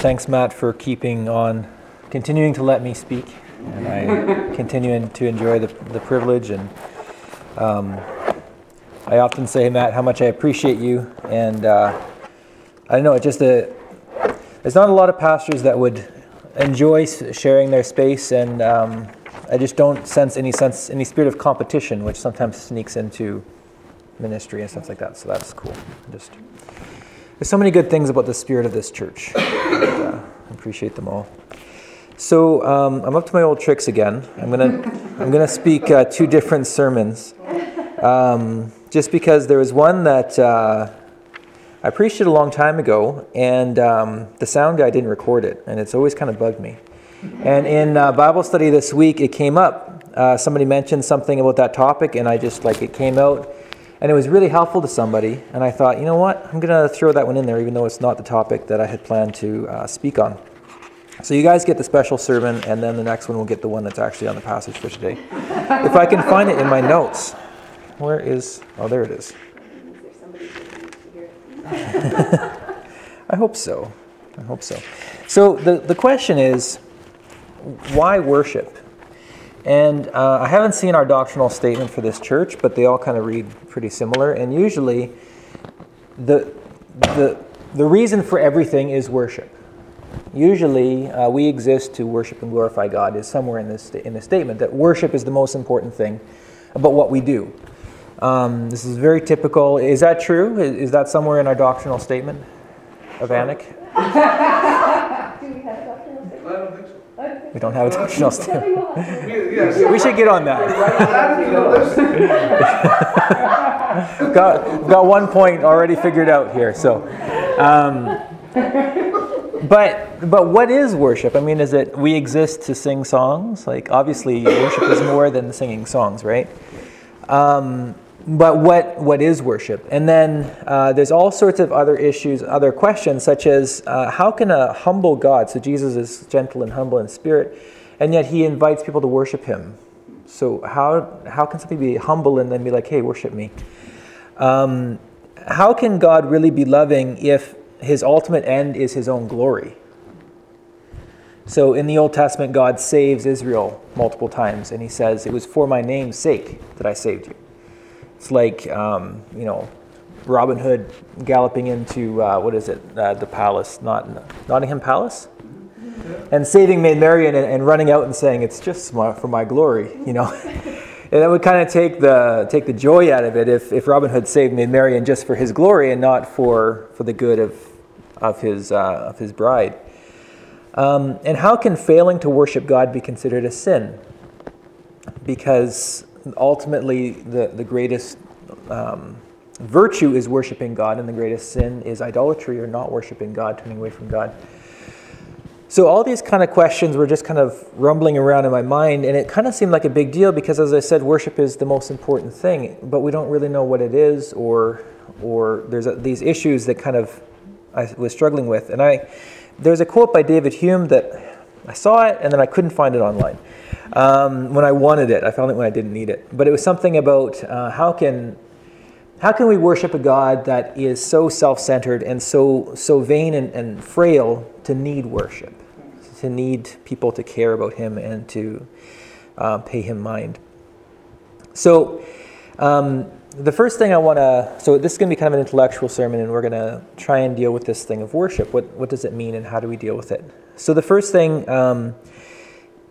thanks, Matt, for keeping on, continuing to let me speak. And I continue to enjoy the, the privilege. And um, I often say, Matt, how much I appreciate you. And uh, I don't know, it's just a, there's not a lot of pastors that would enjoy sharing their space. And um, I just don't sense any sense, any spirit of competition, which sometimes sneaks into ministry and stuff like that. So that's cool. Just there's so many good things about the spirit of this church. Uh, I appreciate them all. So um, I'm up to my old tricks again. I'm gonna I'm gonna speak uh, two different sermons, um, just because there was one that uh, I preached it a long time ago, and um, the sound guy didn't record it, and it's always kind of bugged me. And in uh, Bible study this week, it came up. Uh, somebody mentioned something about that topic, and I just like it came out and it was really helpful to somebody. And I thought, you know what, I'm going to throw that one in there, even though it's not the topic that I had planned to uh, speak on. So you guys get the special sermon, and then the next one will get the one that's actually on the passage for today. if I can find it in my notes, where is? Oh, there it is. I hope so. I hope so. So the, the question is, why worship? And uh, I haven't seen our doctrinal statement for this church, but they all kind of read pretty similar. And usually, the, the, the reason for everything is worship. Usually, uh, we exist to worship and glorify God, is somewhere in this, in the statement that worship is the most important thing about what we do. Um, this is very typical. Is that true? Is, is that somewhere in our doctrinal statement of Anik? We don't have a doctrinal statement. we should get on that. got, got one point already figured out here. So, um, but but what is worship? I mean, is it we exist to sing songs? Like obviously, worship is more than singing songs, right? Um, but what, what is worship? And then uh, there's all sorts of other issues, other questions, such as uh, how can a humble God, so Jesus is gentle and humble in spirit, and yet he invites people to worship him. So how, how can somebody be humble and then be like, hey, worship me? Um, how can God really be loving if his ultimate end is his own glory? So in the Old Testament, God saves Israel multiple times, and he says, It was for my name's sake that I saved you. It's like, um, you know, Robin Hood galloping into, uh, what is it, uh, the palace, not Nottingham Palace? And saving Maid Marian and, and, running out and saying, it's just for my glory, you know. and that would kind of take the, take the joy out of it if, if Robin Hood saved Maid Marian just for his glory and not for, for the good of, of, his, uh, of his bride. Um, and how can failing to worship God be considered a sin? Because ultimately the, the greatest um, virtue is worshiping God, and the greatest sin is idolatry or not worshiping God, turning away from God. So, all these kind of questions were just kind of rumbling around in my mind, and it kind of seemed like a big deal because, as I said, worship is the most important thing, but we don't really know what it is, or, or there's a, these issues that kind of I was struggling with. And I, there's a quote by David Hume that I saw it, and then I couldn't find it online um, when I wanted it. I found it when I didn't need it. But it was something about uh, how can how can we worship a God that is so self-centered and so so vain and, and frail to need worship, to need people to care about Him and to uh, pay Him mind. So. Um, the first thing I want to, so this is going to be kind of an intellectual sermon, and we're going to try and deal with this thing of worship. What, what does it mean, and how do we deal with it? So the first thing um,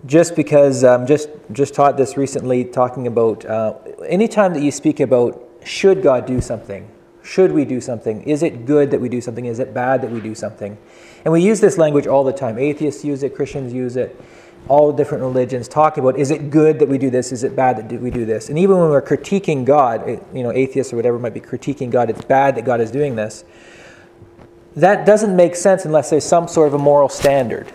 just because um, just just taught this recently, talking about uh, anytime that you speak about should God do something, should we do something, is it good that we do something, is it bad that we do something, and we use this language all the time. Atheists use it, Christians use it, all different religions talk about is it good that we do this, is it bad that we do this, and even when we're critiquing God, you know, atheists or whatever might be critiquing God, it's bad that God is doing this. That doesn't make sense unless there's some sort of a moral standard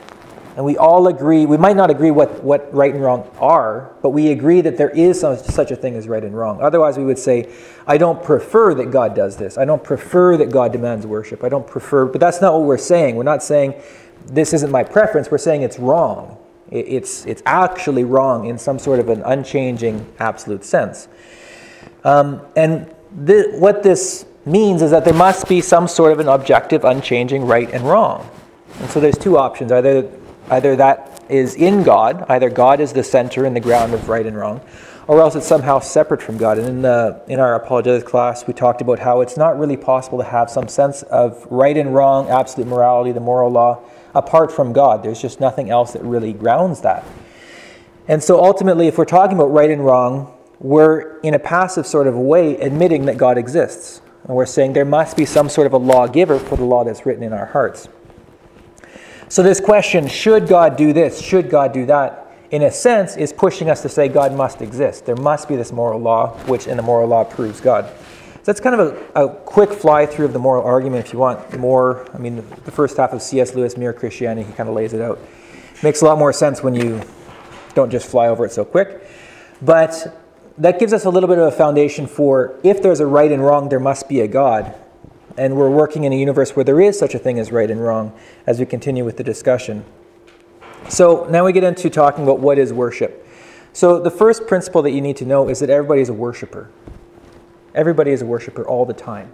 and we all agree, we might not agree what, what right and wrong are, but we agree that there is some, such a thing as right and wrong. Otherwise, we would say, I don't prefer that God does this. I don't prefer that God demands worship. I don't prefer, but that's not what we're saying. We're not saying this isn't my preference. We're saying it's wrong. It's, it's actually wrong in some sort of an unchanging, absolute sense. Um, and th- what this means is that there must be some sort of an objective, unchanging right and wrong. And so there's two options. Either, either that is in God, either God is the center and the ground of right and wrong, or else it's somehow separate from God. And in, the, in our apologetics class, we talked about how it's not really possible to have some sense of right and wrong, absolute morality, the moral law, apart from God. There's just nothing else that really grounds that. And so ultimately, if we're talking about right and wrong, we're in a passive sort of way admitting that God exists. And we're saying there must be some sort of a lawgiver for the law that's written in our hearts. So, this question, should God do this? Should God do that? In a sense, is pushing us to say God must exist. There must be this moral law, which in the moral law proves God. So that's kind of a, a quick fly through of the moral argument if you want more. I mean, the first half of C.S. Lewis, Mere Christianity, he kind of lays it out. Makes a lot more sense when you don't just fly over it so quick. But that gives us a little bit of a foundation for if there's a right and wrong, there must be a God. And we're working in a universe where there is such a thing as right and wrong as we continue with the discussion. So now we get into talking about what is worship. So the first principle that you need to know is that everybody is a worshiper. Everybody is a worshiper all the time.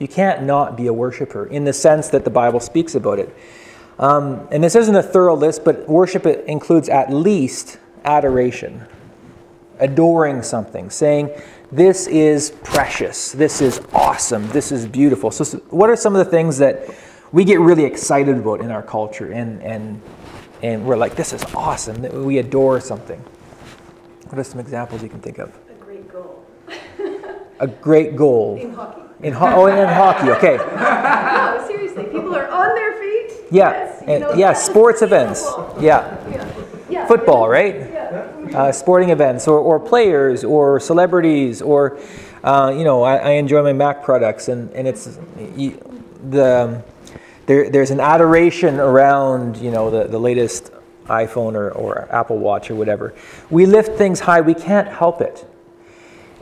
You can't not be a worshiper in the sense that the Bible speaks about it. Um, and this isn't a thorough list, but worship includes at least adoration adoring something, saying, This is precious, this is awesome, this is beautiful. So, what are some of the things that we get really excited about in our culture and, and, and we're like, This is awesome, that we adore something? What are some examples you can think of? A great goal. a great goal. In hockey. In ho- oh, in hockey, okay. no, seriously, people are on their feet. Yeah, yes, and, know, yeah, sports events. Yeah. yeah. yeah. Football, right? Yeah uh, sporting events or, or players or celebrities or uh, you know I, I, enjoy my Mac products and, and it's the there, there's an adoration around you know the, the latest iPhone or, or Apple Watch or whatever. We lift things high, we can't help it.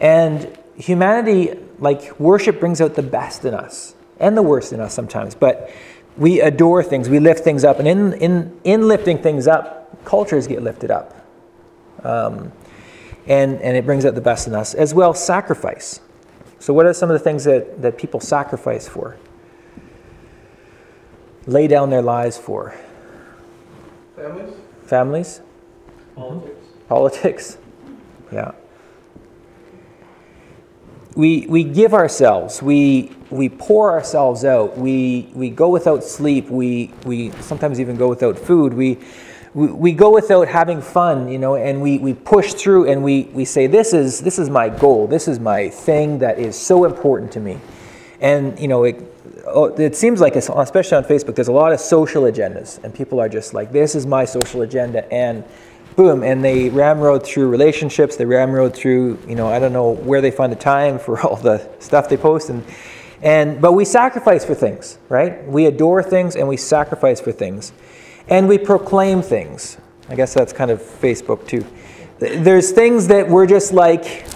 And humanity, like worship brings out the best in us and the worst in us sometimes, but we adore things, we lift things up, and in, in, in lifting things up, cultures get lifted up. Um, and, and it brings out the best in us. As well, sacrifice. So, what are some of the things that, that people sacrifice for? Lay down their lives for? Families. Families? Politics. Mm-hmm. Politics. Yeah. We, we give ourselves, we, we pour ourselves out, we, we go without sleep, we, we sometimes even go without food, we, we, we go without having fun, you know, and we, we push through and we, we say, this is, this is my goal. This is my thing that is so important to me. And, you know, it, oh, it seems like, especially on Facebook, there's a lot of social agendas. And people are just like, this is my social agenda. And boom, and they ramrod through relationships. They ramrod through, you know, I don't know where they find the time for all the stuff they post. And, and, but we sacrifice for things, right? We adore things and we sacrifice for things. And we proclaim things. I guess that's kind of Facebook too. There's things that we're just like,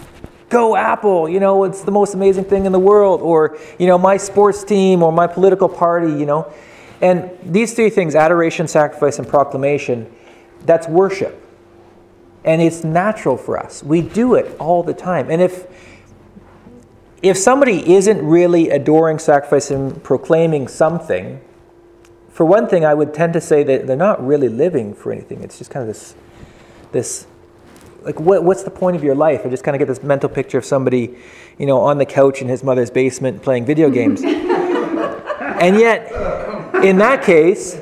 go Apple, you know, it's the most amazing thing in the world, or, you know, my sports team or my political party, you know. And these three things adoration, sacrifice, and proclamation that's worship. And it's natural for us. We do it all the time. And if if somebody isn't really adoring, sacrificing, proclaiming something, for one thing, I would tend to say that they're not really living for anything. It's just kind of this, this, like, what, what's the point of your life? I just kind of get this mental picture of somebody, you know, on the couch in his mother's basement playing video games. and yet, in that case,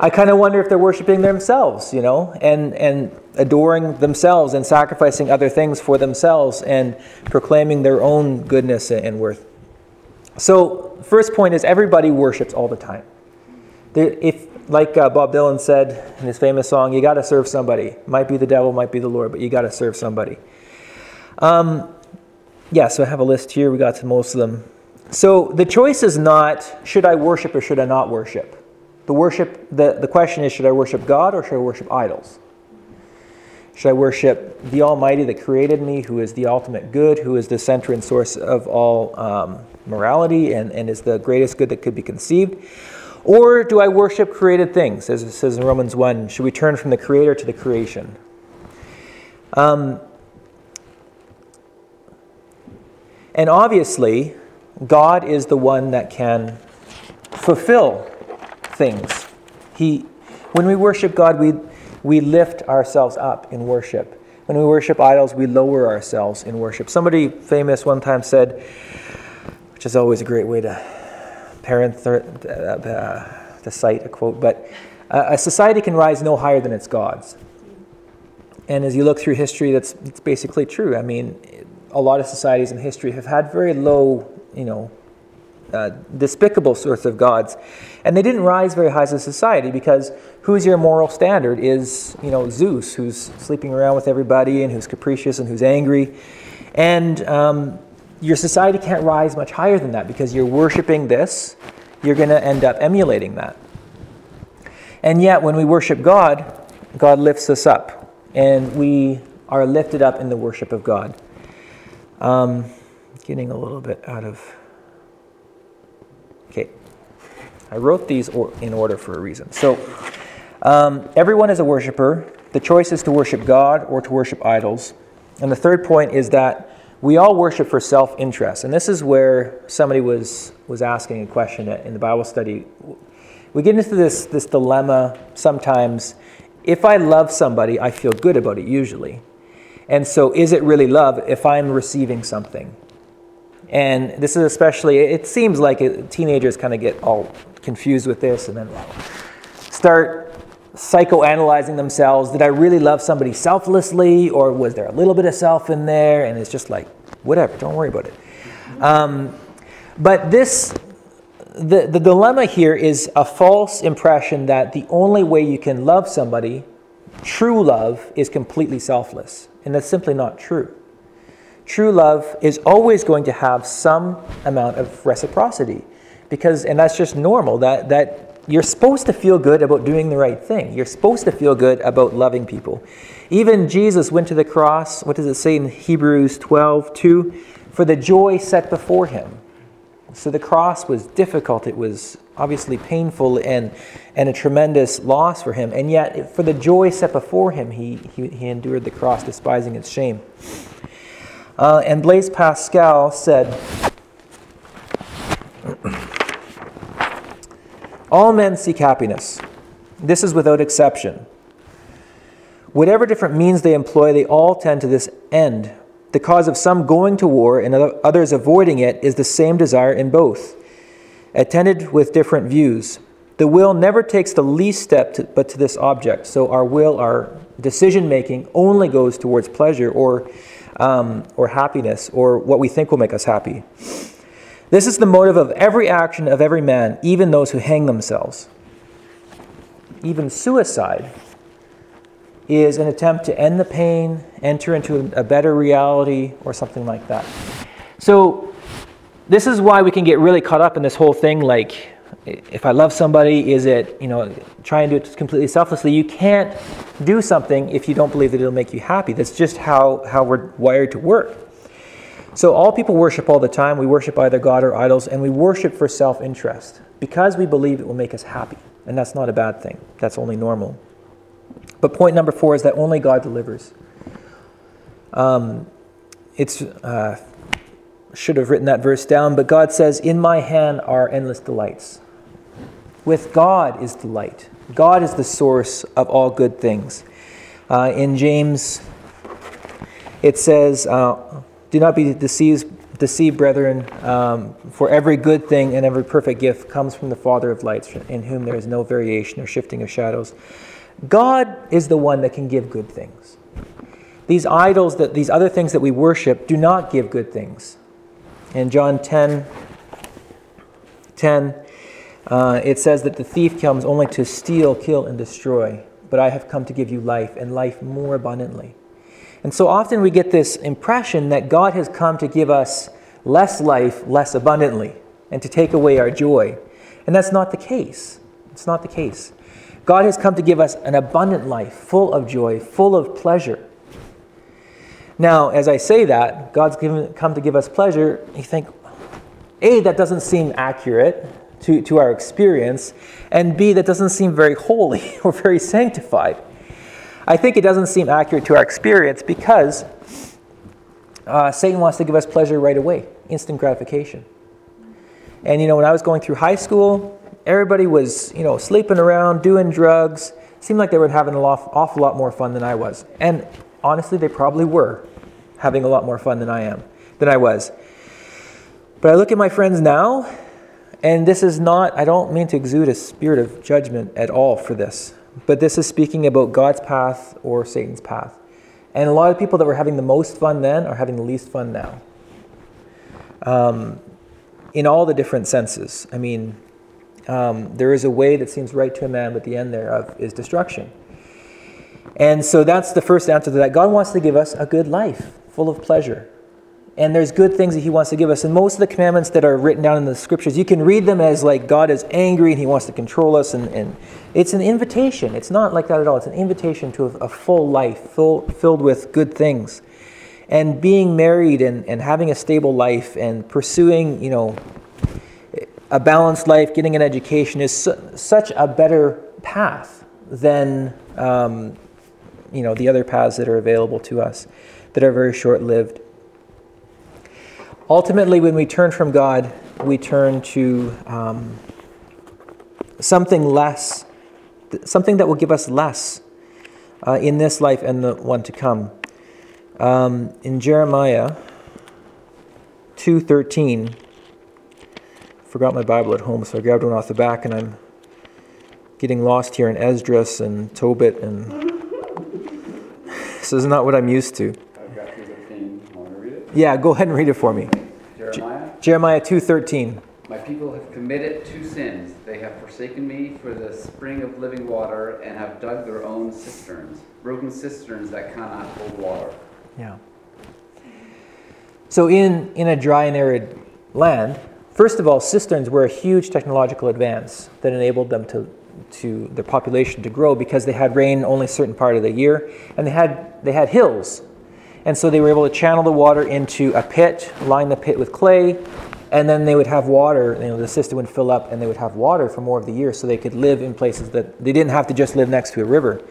I kind of wonder if they're worshiping themselves, you know, and, and adoring themselves and sacrificing other things for themselves and proclaiming their own goodness and worth. So, first point is everybody worships all the time. If, like uh, Bob Dylan said in his famous song, you got to serve somebody. Might be the devil, might be the Lord, but you got to serve somebody. Um, yeah, so I have a list here. We got to most of them. So the choice is not should I worship or should I not worship. The worship, the, the question is should I worship God or should I worship idols? Should I worship the Almighty that created me, who is the ultimate good, who is the center and source of all um, morality and, and is the greatest good that could be conceived? Or do I worship created things, as it says in Romans 1? Should we turn from the creator to the creation? Um, and obviously, God is the one that can fulfill things. He, when we worship God, we, we lift ourselves up in worship. When we worship idols, we lower ourselves in worship. Somebody famous one time said, which is always a great way to parent uh, to cite a quote, but a society can rise no higher than its gods. And as you look through history, that's, that's basically true. I mean, a lot of societies in history have had very low, you know, uh, despicable sorts of gods. And they didn't rise very high as a society because who's your moral standard is, you know, Zeus, who's sleeping around with everybody and who's capricious and who's angry. And um, your society can't rise much higher than that because you're worshiping this, you're going to end up emulating that. And yet, when we worship God, God lifts us up, and we are lifted up in the worship of God. Um, getting a little bit out of Okay. I wrote these in order for a reason. So, um, everyone is a worshiper. The choice is to worship God or to worship idols. And the third point is that we all worship for self interest. And this is where somebody was, was asking a question in the Bible study. We get into this, this dilemma sometimes. If I love somebody, I feel good about it usually. And so, is it really love if I'm receiving something? And this is especially, it seems like teenagers kind of get all confused with this and then start psychoanalyzing themselves. Did I really love somebody selflessly, or was there a little bit of self in there? And it's just like, whatever, don't worry about it. Um, but this, the, the dilemma here is a false impression that the only way you can love somebody, true love, is completely selfless. And that's simply not true true love is always going to have some amount of reciprocity because and that's just normal that that you're supposed to feel good about doing the right thing. You're supposed to feel good about loving people. Even jesus went to the cross what does it say in hebrews 12 2 for the joy set before him. So the cross was difficult. It was obviously painful and and a tremendous loss for him. And yet for the joy set before him he he, he endured the cross despising its shame. Uh, and Blaise Pascal said, All men seek happiness. This is without exception. Whatever different means they employ, they all tend to this end. The cause of some going to war and others avoiding it is the same desire in both, attended with different views. The will never takes the least step to, but to this object. So our will, our decision making, only goes towards pleasure or um, or happiness or what we think will make us happy. This is the motive of every action of every man, even those who hang themselves. Even suicide is an attempt to end the pain, enter into a better reality, or something like that. So, this is why we can get really caught up in this whole thing like, if I love somebody, is it, you know, try and do it completely selflessly? You can't do something if you don't believe that it'll make you happy. That's just how, how we're wired to work. So, all people worship all the time. We worship either God or idols, and we worship for self interest because we believe it will make us happy. And that's not a bad thing, that's only normal. But point number four is that only God delivers. Um, it's. Uh, should have written that verse down, but God says, In my hand are endless delights. With God is delight. God is the source of all good things. Uh, in James, it says, uh, Do not be deceived, deceived brethren, um, for every good thing and every perfect gift comes from the Father of lights, in whom there is no variation or shifting of shadows. God is the one that can give good things. These idols, that these other things that we worship, do not give good things. In John 10, 10 uh, it says that the thief comes only to steal, kill, and destroy, but I have come to give you life, and life more abundantly. And so often we get this impression that God has come to give us less life, less abundantly, and to take away our joy. And that's not the case. It's not the case. God has come to give us an abundant life, full of joy, full of pleasure. Now, as I say that, God's given, come to give us pleasure, you think, A, that doesn't seem accurate to, to our experience, and B, that doesn't seem very holy or very sanctified. I think it doesn't seem accurate to our experience because uh, Satan wants to give us pleasure right away, instant gratification. And you know, when I was going through high school, everybody was, you know, sleeping around, doing drugs. Seemed like they were having an awful lot more fun than I was. And honestly, they probably were having a lot more fun than I am, than I was. But I look at my friends now, and this is not, I don't mean to exude a spirit of judgment at all for this, but this is speaking about God's path or Satan's path. And a lot of people that were having the most fun then are having the least fun now. Um, in all the different senses. I mean, um, there is a way that seems right to a man, but the end thereof is destruction. And so that's the first answer to that. God wants to give us a good life, full of pleasure. And there's good things that He wants to give us. And most of the commandments that are written down in the scriptures, you can read them as like God is angry and He wants to control us. And, and it's an invitation. It's not like that at all. It's an invitation to a, a full life, full, filled with good things. And being married and, and having a stable life and pursuing, you know, a balanced life, getting an education is su- such a better path than, um, you know, the other paths that are available to us that are very short lived. Ultimately, when we turn from God, we turn to um, something less, something that will give us less uh, in this life and the one to come. Um, in Jeremiah 2:13, forgot my Bible at home, so I grabbed one off the back, and I'm getting lost here in Esdras and Tobit, and this is not what I'm used to. Yeah, go ahead and read it for me. Jeremiah? Jeremiah 2:13. My people have committed two sins. They have forsaken me for the spring of living water and have dug their own cisterns, broken cisterns that cannot hold water. Yeah. So in in a dry and arid land, first of all, cisterns were a huge technological advance that enabled them to to their population to grow because they had rain only a certain part of the year and they had they had hills and so they were able to channel the water into a pit, line the pit with clay, and then they would have water, you know, the system would fill up and they would have water for more of the year so they could live in places that they didn't have to just live next to a river.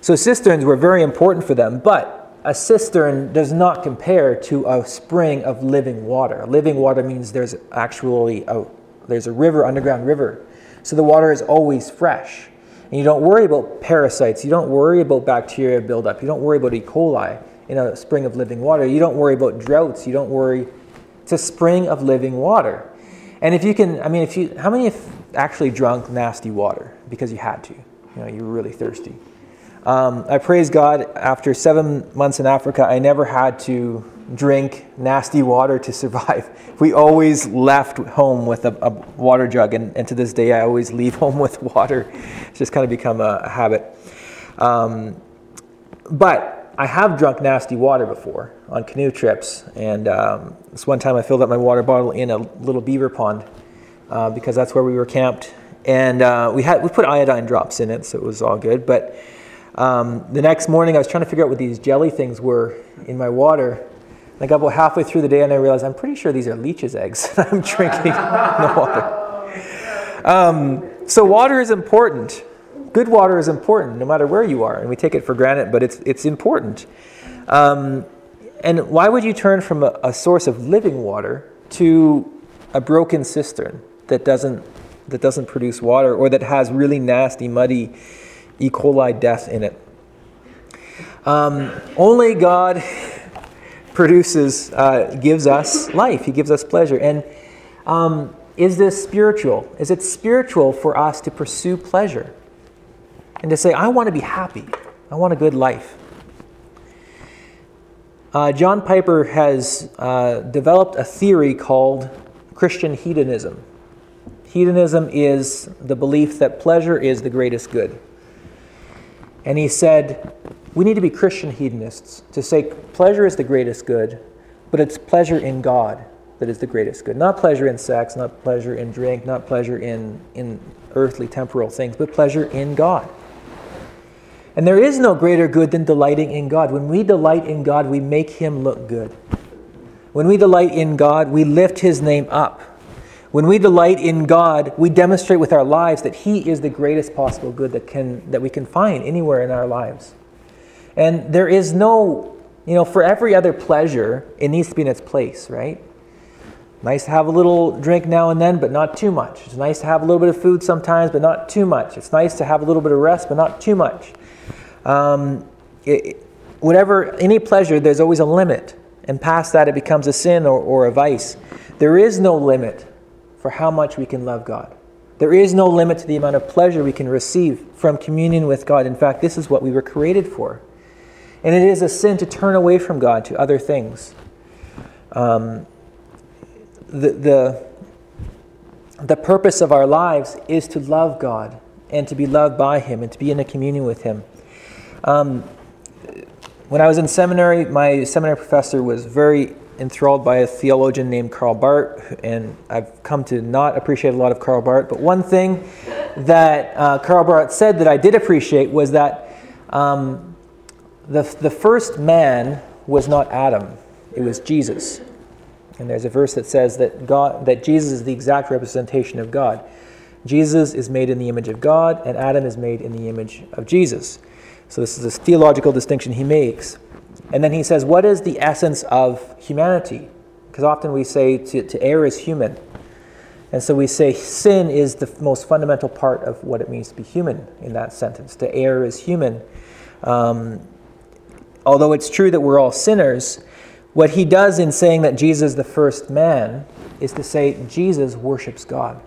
So cisterns were very important for them, but a cistern does not compare to a spring of living water. Living water means there's actually a, there's a river, underground river. So the water is always fresh. And you don't worry about parasites, you don't worry about bacteria buildup, you don't worry about E. coli in a spring of living water. You don't worry about droughts. You don't worry. It's a spring of living water. And if you can, I mean, if you, how many have actually drunk nasty water because you had to? You know, you were really thirsty. Um, I praise God. After seven months in Africa, I never had to drink nasty water to survive. We always left home with a, a water jug, and, and, to this day, I always leave home with water. It's just kind of become a, a habit. Um, but I have drunk nasty water before on canoe trips, and um, this one time I filled up my water bottle in a little beaver pond uh, because that's where we were camped, and uh, we had we put iodine drops in it, so it was all good. But um, the next morning, I was trying to figure out what these jelly things were in my water. And I got about halfway through the day, and I realized I'm pretty sure these are leeches' eggs I'm drinking the water. Um, so water is important good water is important no matter where you are, and we take it for granted, but it's, it's important. Um, and why would you turn from a, a, source of living water to a broken cistern that doesn't, that doesn't produce water or that has really nasty, muddy E. coli death in it? Um, only God produces, uh, gives us life, He gives us pleasure. And um, is this spiritual? Is it spiritual for us to pursue pleasure? And to say, I want to be happy. I want a good life. Uh, John Piper has uh, developed a theory called Christian hedonism. Hedonism is the belief that pleasure is the greatest good. And he said, we need to be Christian hedonists to say pleasure is the greatest good, but it's pleasure in God that is the greatest good. Not pleasure in sex, not pleasure in drink, not pleasure in, in earthly temporal things, but pleasure in God. And there is no greater good than delighting in God. When we delight in God, we make Him look good. When we delight in God, we lift His name up. When we delight in God, we demonstrate with our lives that He is the greatest possible good that, can, that we can find anywhere in our lives. And there is no, you know, for every other pleasure, it needs to be in its place, right? Nice to have a little drink now and then, but not too much. It's nice to have a little bit of food sometimes, but not too much. It's nice to have a little bit of rest, but not too much. Um, it, whatever, any pleasure, there's always a limit. And past that, it becomes a sin or, or a vice. There is no limit for how much we can love God. There is no limit to the amount of pleasure we can receive from communion with God. In fact, this is what we were created for. And it is a sin to turn away from God to other things. Um, the, the, the purpose of our lives is to love God and to be loved by Him and to be in a communion with Him. Um, when I was in seminary, my seminary professor was very enthralled by a theologian named Karl Barth, and I've come to not appreciate a lot of Karl Barth. But one thing that uh, Karl Barth said that I did appreciate was that um, the, the first man was not Adam, it was Jesus. And there's a verse that says that, God, that Jesus is the exact representation of God. Jesus is made in the image of God, and Adam is made in the image of Jesus. So, this is a theological distinction he makes. And then he says, What is the essence of humanity? Because often we say to, to err is human. And so we say sin is the most fundamental part of what it means to be human in that sentence. To err is human. Um, although it's true that we're all sinners, what he does in saying that Jesus is the first man is to say Jesus worships God.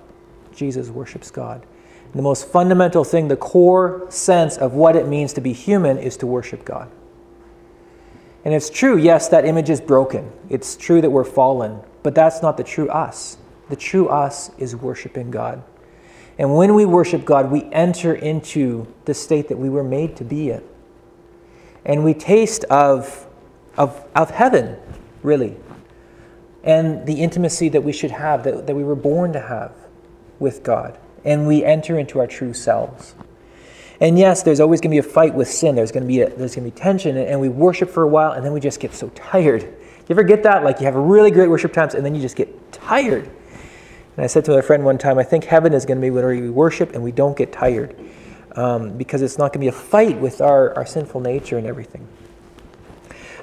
Jesus worships God. The most fundamental thing, the core sense of what it means to be human, is to worship God. And it's true, yes, that image is broken. It's true that we're fallen, but that's not the true us. The true us is worshiping God. And when we worship God, we enter into the state that we were made to be in. And we taste of, of, of heaven, really, and the intimacy that we should have, that, that we were born to have with God. And we enter into our true selves. And yes, there's always going to be a fight with sin. There's going to be a, there's going to be tension, and we worship for a while, and then we just get so tired. You ever get that? Like you have really great worship times, and then you just get tired. And I said to a friend one time, I think heaven is going to be when we worship and we don't get tired, um, because it's not going to be a fight with our, our sinful nature and everything.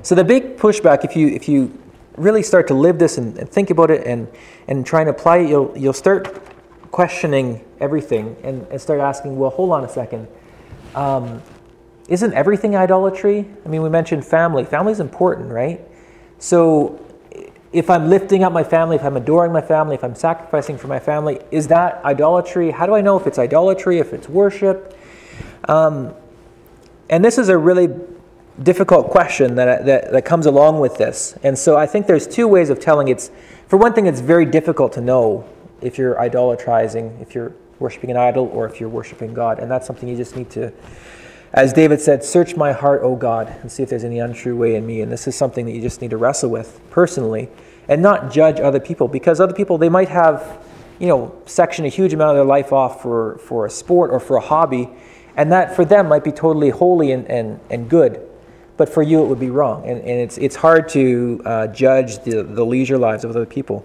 So the big pushback, if you if you really start to live this and, and think about it and and try and apply it, you'll you'll start questioning everything and, and start asking, well, hold on a second um, isn't everything idolatry? I mean, we mentioned family. Family is important, right? So if I'm lifting up my family, if I'm adoring my family, if I'm sacrificing for my family, is that idolatry? How do I know if it's idolatry, if it's worship? Um, and this is a really difficult question that, that, that comes along with this. And so I think there's two ways of telling it's, for one thing, it's very difficult to know if you're idolatrizing, if you're worshiping an idol or if you're worshiping God. And that's something you just need to, as David said, search my heart, O God, and see if there's any untrue way in me. And this is something that you just need to wrestle with personally and not judge other people because other people, they might have, you know, section a huge amount of their life off for, for a sport or for a hobby. And that for them might be totally holy and, and, and good. But for you, it would be wrong. And, and it's, it's hard to uh, judge the, the leisure lives of other people.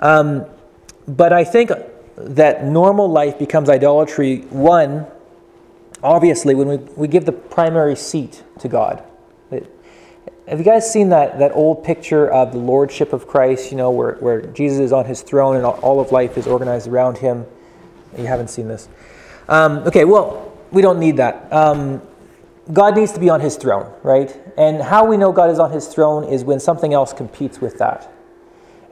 Um, but I think that normal life becomes idolatry, one, obviously, when we, we give the primary seat to God. have you guys seen that, that old picture of the lordship of Christ, you know, where, where Jesus is on his throne and all of life is organized around him? You haven't seen this. Um, okay, well, we don't need that. Um, God needs to be on his throne, right? And how we know God is on his throne is when something else competes with that.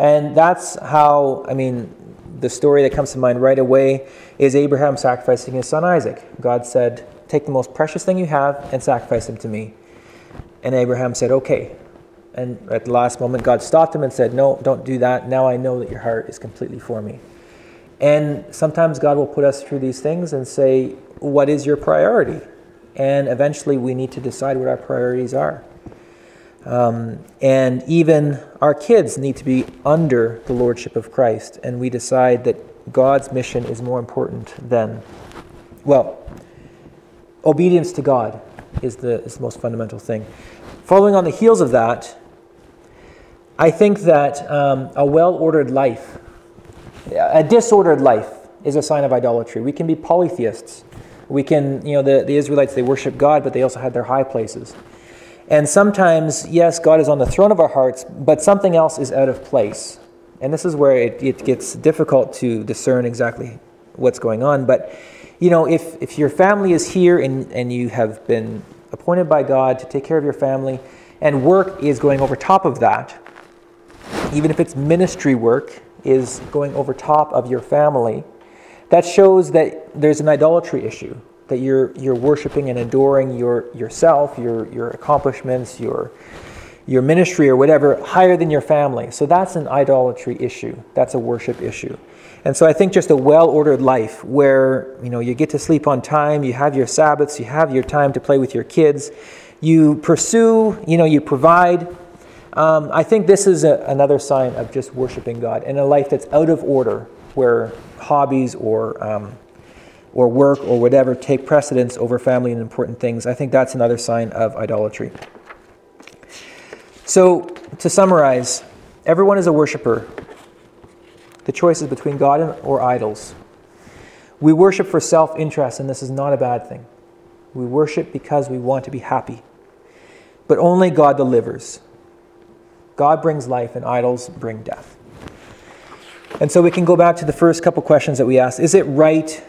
And that's how, I mean, the story that comes to mind right away is Abraham sacrificing his son Isaac. God said, Take the most precious thing you have and sacrifice him to me. And Abraham said, Okay. And at the last moment, God stopped him and said, No, don't do that. Now I know that your heart is completely for me. And sometimes God will put us through these things and say, What is your priority? And eventually we need to decide what our priorities are. Um, and even our kids need to be under the lordship of Christ, and we decide that God's mission is more important than, well, obedience to God is the, is the most fundamental thing. Following on the heels of that, I think that um, a well ordered life, a disordered life, is a sign of idolatry. We can be polytheists. We can, you know, the, the Israelites, they worship God, but they also had their high places. And sometimes, yes, God is on the throne of our hearts, but something else is out of place. And this is where it, it gets difficult to discern exactly what's going on. But, you know, if, if your family is here and, and you have been appointed by God to take care of your family, and work is going over top of that, even if it's ministry work, is going over top of your family, that shows that there's an idolatry issue, that you're, you're worshiping and adoring your, yourself, your, your accomplishments, your, your ministry or whatever higher than your family. So that's an idolatry issue. That's a worship issue. And so I think just a well-ordered life where you know you get to sleep on time, you have your Sabbaths, you have your time to play with your kids, you pursue, you know, you provide. Um, I think this is a, another sign of just worshiping God in a life that's out of order, where hobbies or um, or work or whatever take precedence over family and important things. I think that's another sign of idolatry. So, to summarize, everyone is a worshiper. The choice is between God or idols. We worship for self interest, and this is not a bad thing. We worship because we want to be happy. But only God delivers. God brings life, and idols bring death. And so we can go back to the first couple questions that we asked. Is it right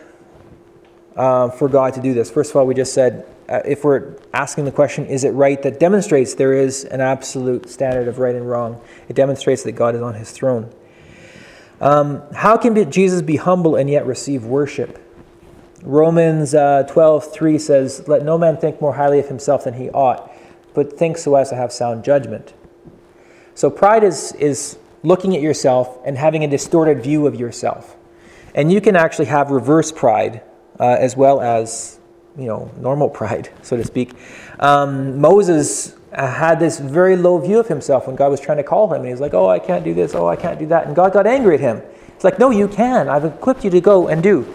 uh, for God to do this? First of all, we just said uh, if we're asking the question, is it right, that demonstrates there is an absolute standard of right and wrong. It demonstrates that God is on his throne. Um, how can Jesus be humble and yet receive worship? Romans uh, 12, 3 says, Let no man think more highly of himself than he ought, but think so as to have sound judgment. So pride is, is looking at yourself and having a distorted view of yourself. And you can actually have reverse pride uh, as well as you know, normal pride, so to speak. Um, Moses had this very low view of himself when God was trying to call him. And he's like, oh, I can't do this, oh, I can't do that. And God got angry at him. It's like, no, you can. I've equipped you to go and do.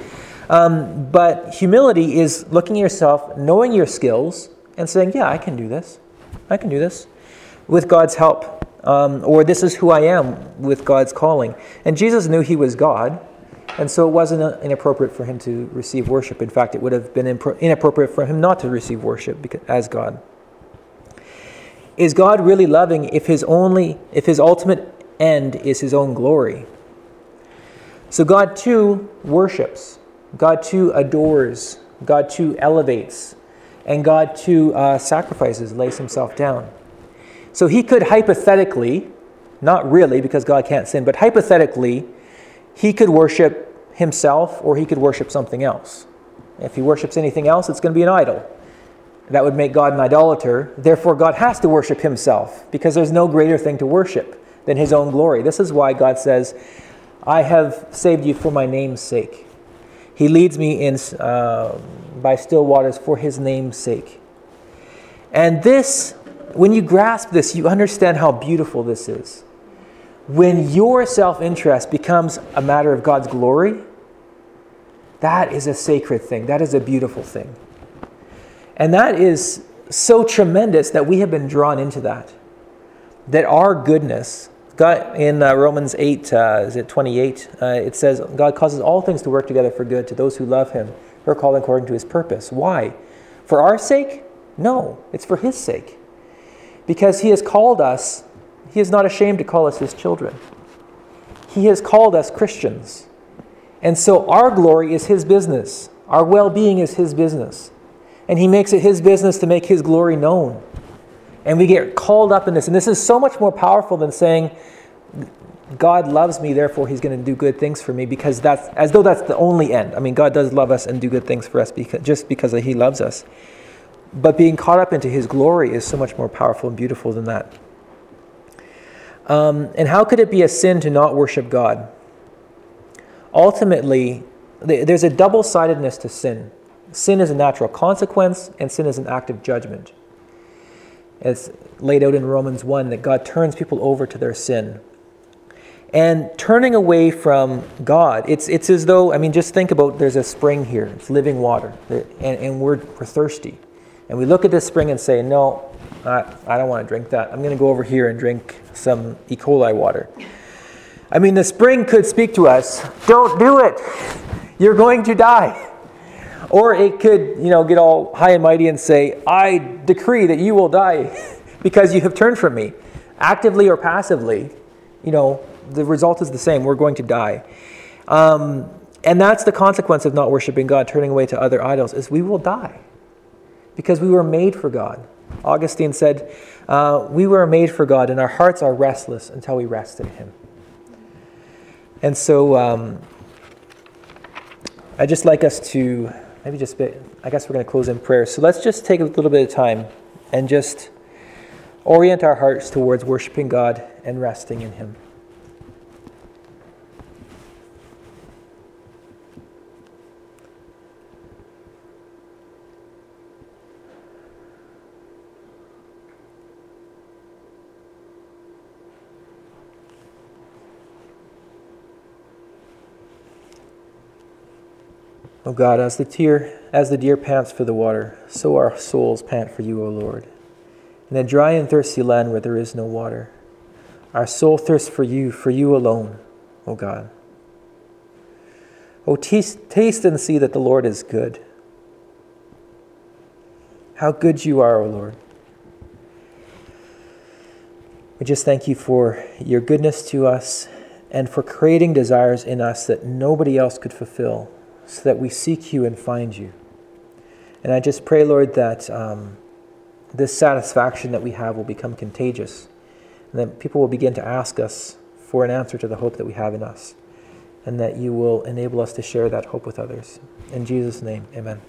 Um, but humility is looking at yourself, knowing your skills, and saying, yeah, I can do this. I can do this with God's help. Um, or this is who I am with God's calling. And Jesus knew he was God. And so it wasn't uh, inappropriate for him to receive worship. In fact, it would have been inappropriate for him not to receive worship as God. Is God really loving if his only if his ultimate end is his own glory? So God too worships. God too adores. God too elevates. And God too uh, sacrifices, lays himself down. So he could hypothetically, not really because God can't sin, but hypothetically, he could worship himself or he could worship something else. If he worships anything else, it's going to be an idol. That would make God an idolater. Therefore, God has to worship himself because there's no greater thing to worship than his own glory. This is why God says, I have saved you for my name's sake. He leads me in uh, by still waters for his name's sake. And this, when you grasp this, you understand how beautiful this is. When your self interest becomes a matter of God's glory, that is a sacred thing. That is a beautiful thing. And that is so tremendous that we have been drawn into that. That our goodness, God, in uh, Romans 8, uh, is it 28? Uh, it says, God causes all things to work together for good to those who love him, who are called according to his purpose. Why? For our sake? No, it's for his sake. Because he has called us, he is not ashamed to call us his children. He has called us Christians. And so our glory is his business, our well being is his business. And he makes it his business to make his glory known. And we get called up in this. And this is so much more powerful than saying, God loves me, therefore he's going to do good things for me, because that's as though that's the only end. I mean, God does love us and do good things for us because, just because he loves us. But being caught up into his glory is so much more powerful and beautiful than that. Um, and how could it be a sin to not worship God? Ultimately, there's a double sidedness to sin. Sin is a natural consequence, and sin is an act of judgment. It's laid out in Romans 1 that God turns people over to their sin. And turning away from God, it's, it's as though, I mean, just think about there's a spring here, it's living water, and, and we're, we're thirsty. And we look at this spring and say, No, I, I don't want to drink that. I'm going to go over here and drink some E. coli water. I mean, the spring could speak to us Don't do it. You're going to die. Or it could, you know, get all high and mighty and say, I decree that you will die because you have turned from me. Actively or passively, you know, the result is the same. We're going to die. Um, and that's the consequence of not worshiping God, turning away to other idols, is we will die. Because we were made for God. Augustine said, uh, We were made for God, and our hearts are restless until we rest in Him. And so um, I'd just like us to maybe just, bit, I guess we're going to close in prayer. So let's just take a little bit of time and just orient our hearts towards worshiping God and resting in Him. O God, as the deer, as the deer pants for the water, so our souls pant for you, O Lord. In a dry and thirsty land where there is no water, our soul thirsts for you, for you alone, O God. O taste and see that the Lord is good. How good you are, O Lord. We just thank you for your goodness to us and for creating desires in us that nobody else could fulfill so that we seek you and find you. And I just pray, Lord, that um, this satisfaction that we have will become contagious, and that people will begin to ask us for an answer to the hope that we have in us, and that you will enable us to share that hope with others. In Jesus' name, amen.